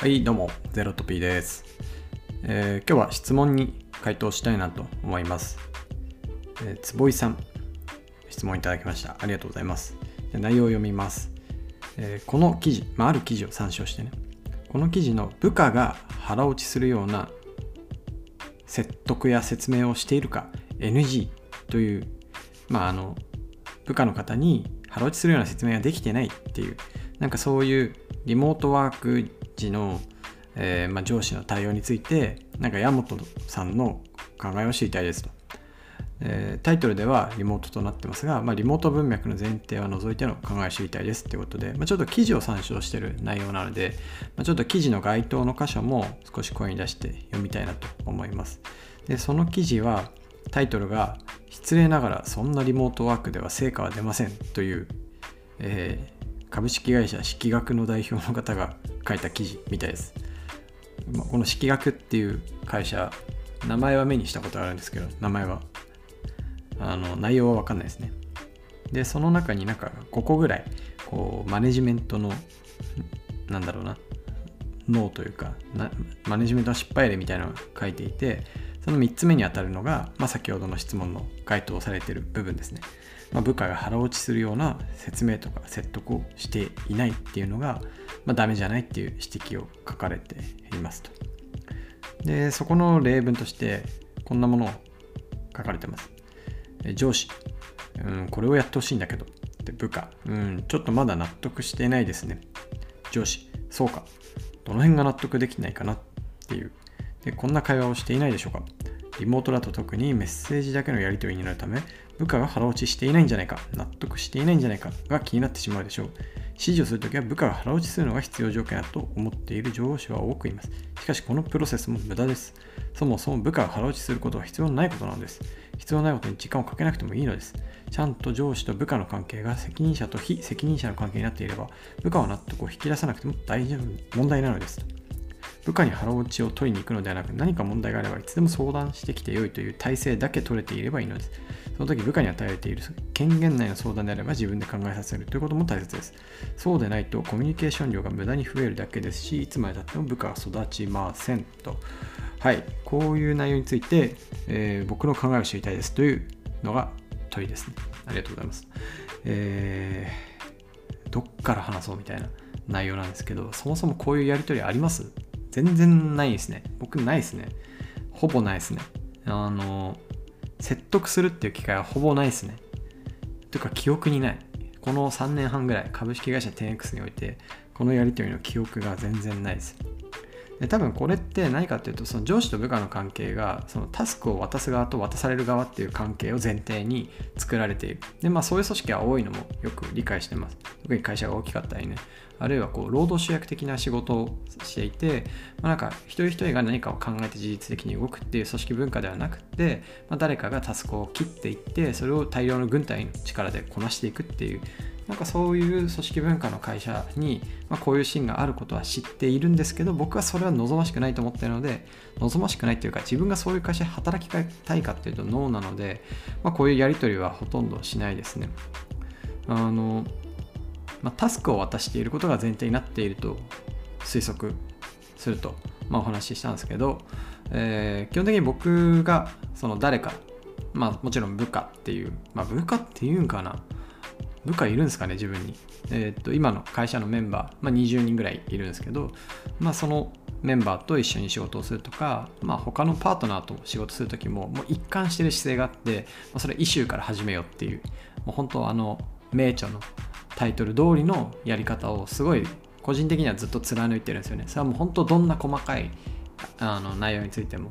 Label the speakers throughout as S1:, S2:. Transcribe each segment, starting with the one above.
S1: はい、どうも、ゼロトピーです、えー今日は質問に回答したいなと思います。えー坪井さん、質問いただきました。ありがとうございます。内容を読みます。えーこの記事、まあ、ある記事を参照してね、この記事の部下が腹落ちするような説得や説明をしているか NG という、まあ、あの部下の方に腹落ちするような説明ができてないっていうなんかそういうリモートワーク時の、えーまあ、上司の対応についてなんか山本さんの考えを知りたいですと、えータイトルではリモートとなってますが、まあ、リモート文脈の前提は除いての考えを知りたいですってことで、まあ、ちょっと記事を参照してる内容なので、ま、ちょっと記事の該当の箇所も少し声に出して読みたいなと思います。でその記事はタイトルが「失礼ながらそんなリモートワークでは成果は出ません」という、えー株式会社式学の代表の方が書いた記事みたいです。まこの式学っていう会社、名前は目にしたことあるんですけど、名前は、あの内容は分かんないですね。で、その中になんか5個ぐらい、こう、マネジメントの、なんだろうな、脳というか、マネジメントの失敗例みたいなのが書いていて、その3つ目に当たるのが、まあ、先ほどの質問の該当されている部分ですね。まあ、部下が腹落ちするような説明とか説得をしていないっていうのが、まあ、ダメじゃないっていう指摘を書かれていますと。で、そこの例文として、こんなものを書かれてます。上司、うん、これをやってほしいんだけど。で部下、うん、ちょっとまだ納得していないですね。上司、そうか。どの辺が納得できないかなっていう。で、こんな会話をしていないでしょうか？リモートだと特にメッセージだけのやり取りになるため、部下が腹落ちしていないんじゃないか、納得していないんじゃないかが気になってしまうでしょう。指示をするときは部下が腹落ちするのが必要条件だと思っている上司は多くいます。しかしこのプロセスも無駄です。そもそも部下が腹落ちすることは必要ないことなのです。必要ないことに時間をかけなくてもいいのです。ちゃんと上司と部下の関係が責任者と非責任者の関係になっていれば、部下は納得を引き出さなくても大丈夫、問題なのです。部下に腹落ちを取りに行くのではなく何か問題があればいつでも相談してきてよいという体制だけ取れていればいいのです。その時部下に与えている権限内の相談であれば自分で考えさせるということも大切です。そうでないとコミュニケーション量が無駄に増えるだけですし、いつまでたっても部下は育ちませんと。はい、こういう内容について、えー僕の考えを知りたいですというのが問いですね。ありがとうございます。えーどっから話そうみたいな内容なんですけど、そもそもこういうやりとりあります？全然ないですね。僕ないですね。ほぼないですね。あの、説得するっていう機会はほぼないですね。というか記憶にない。この3年半ぐらい株式会社 10X において、このやりとりの記憶が全然ないです。で多分これって何かっていうとその上司と部下の関係がそのタスクを渡す側と渡される側っていう関係を前提に作られているでまあそういう組織が多いのもよく理解してます。特に会社が大きかったりね。あるいはこう労働集約的な仕事をしていて、まあ、なんか一人一人が何かを考えて自律的に動くっていう組織文化ではなくて、まあ、誰かがタスクを切っていってそれを大量の軍隊の力でこなしていくっていうなんかそういう組織文化の会社に、まあ、こういうシーンがあることは知っているんですけど僕はそれは望ましくないと思っているので望ましくないというか自分がそういう会社で働きたいかっていうとノーなので、まあ、こういうやり取りはほとんどしないですね。あの、まあ、タスクを渡していることが前提になっていると推測すると、まあ、お話ししたんですけど、えー基本的に僕がその誰かまあもちろん部下っていう、まあ、部下っていうんかな。部下いるんですかね自分に、えーっと今の会社のメンバー、まあ、20人ぐらいいるんですけど、まあ、そのメンバーと一緒に仕事をするとか、まあ、他のパートナーと仕事するときももう一貫してる姿勢があって、まあ、それイシューから始めようっていうもう本当あの名著のタイトル通りのやり方をすごい個人的にはずっと貫いてるんですよね。それはもう本当どんな細かいあの内容についても。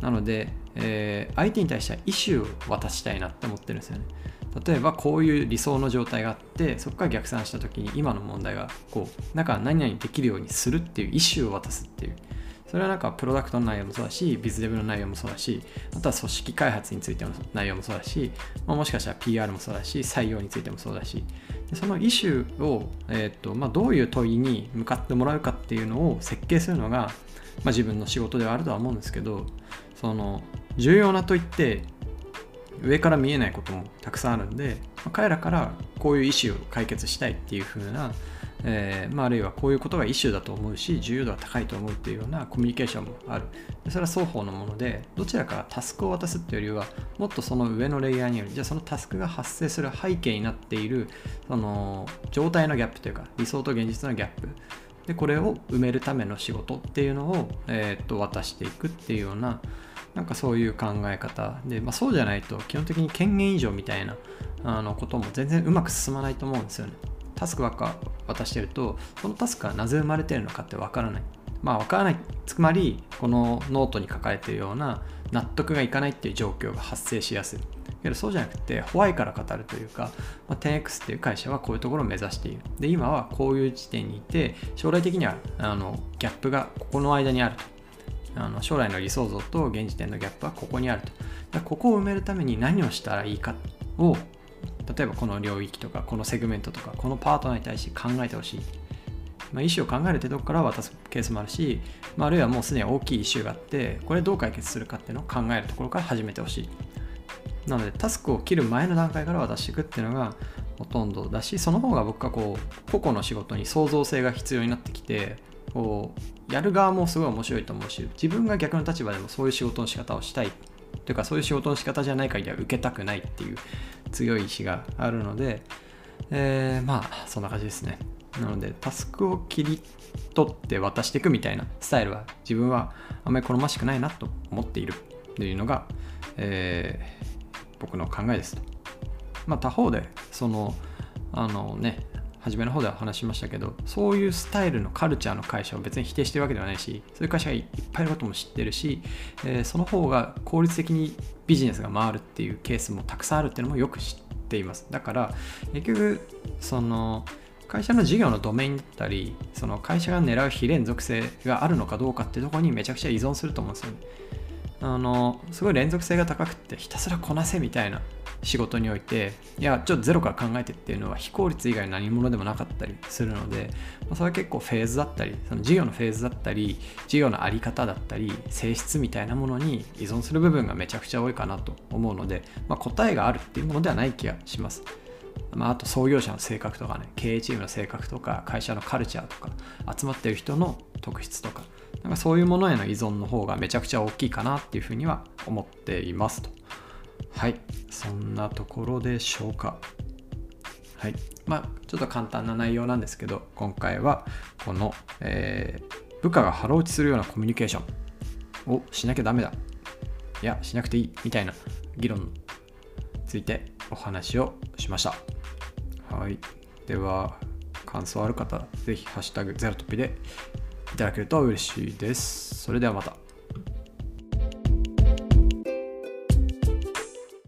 S1: なので、えー相手に対してはイシューを渡したいなって思ってるんですよね。例えばこういう理想の状態があってそこから逆算した時に今の問題がこうだか何々できるようにするっていうイシューを渡すっていう。それはなんかプロダクトの内容もそうだしビズデブの内容もそうだしあとは組織開発についての内容もそうだし、まあ、もしかしたら PR もそうだし採用についてもそうだし。でそのイシューを、えーとまあ、どういう問いに向かってもらうかっていうのを設計するのが、まあ、自分の仕事ではあるとは思うんですけどその重要な問いって上から見えないこともたくさんあるんで、まあ彼らからこういうイシューを解決したいっていう風なえー、まあ、あるいはこういうことがイシューだと思うし重要度が高いと思うっていうようなコミュニケーションもある。でそれは双方のものでどちらかタスクを渡すっていうよりはもっとその上のレイヤーによるじゃあそのタスクが発生する背景になっているその状態のギャップというか理想と現実のギャップ。でこれを埋めるための仕事っていうのを、えー、っと渡していくっていうようななんかそういう考え方で、まあ、そうじゃないと基本的に権限以上みたいなあのことも全然うまく進まないと思うんですよね。タスクばっか渡してるとそのタスクがなぜ生まれてるのかってわからない。まあわからない。つまりこのノートに書かれてるような納得がいかないっていう状況が発生しやすい。けどそうじゃなくて why から語るというか、まあ、10X っていう会社はこういうところを目指している。で、今はこういう時点にいて、将来的にはあのギャップがここの間にあると。あの将来の理想像と現時点のギャップはここにあると。ここを埋めるために何をしたらいいかを例えばこの領域とかこのセグメントとかこのパートナーに対して考えてほしい。まあ、イシュを考えるってとこから渡すケースもあるし、まあ、あるいはもうすでに大きいイシューがあってこれどう解決するかっていうのを考えるところから始めてほしい。なのでタスクを切る前の段階から渡していくっていうのがほとんどだしその方が僕はこう個々の仕事に創造性が必要になってきてこうやる側もすごい面白いと思うし自分が逆の立場でもそういう仕事の仕方をしたい。というかそういう仕事の仕方じゃない限りは受けたくないっていう強い意志があるので、えー、まあそんな感じですね。なのでタスクを切り取って渡していくみたいなスタイルは自分はあんまり好ましくないなと思っているというのが、えー、僕の考えですと。まあ、他方でそのあのね初めの方では話しましたけどそういうスタイルのカルチャーの会社を別に否定してるわけではないしそういう会社がいっぱいいることも知ってるし、えー、その方が効率的にビジネスが回るっていうケースもたくさんあるっていうのもよく知っていますだから結局その会社の事業のドメインだったりその会社が狙う非連続性があるのかどうかっていうところにめちゃくちゃ依存すると思うんですよねあのすごい連続性が高くてひたすらこなせみたいな仕事においていやちょっとゼロから考えてっていうのは非効率以外何者でもなかったりするので、まあ、それは結構フェーズだったりその事業のフェーズだったり事業の在り方だったり性質みたいなものに依存する部分がめちゃくちゃ多いかなと思うので、まあ、答えがあるっていうものではない気がします。まあ、あと創業者の性格とかね経営チームの性格とか会社のカルチャーとか集まってる人の特質とかなんかそういうものへの依存の方がめちゃくちゃ大きいかなっていうふうには思っていますと。はい、そんなところでしょうか。はい。まあ、ちょっと簡単な内容なんですけど、今回はこの、えー、部下が腹落ちするようなコミュニケーションをしなきゃダメだ。いや、しなくていいみたいな議論についてお話をしました。はい。では、感想ある方、ぜひ、ハッシュタグゼロトピでいただけると嬉しいです。それではまた。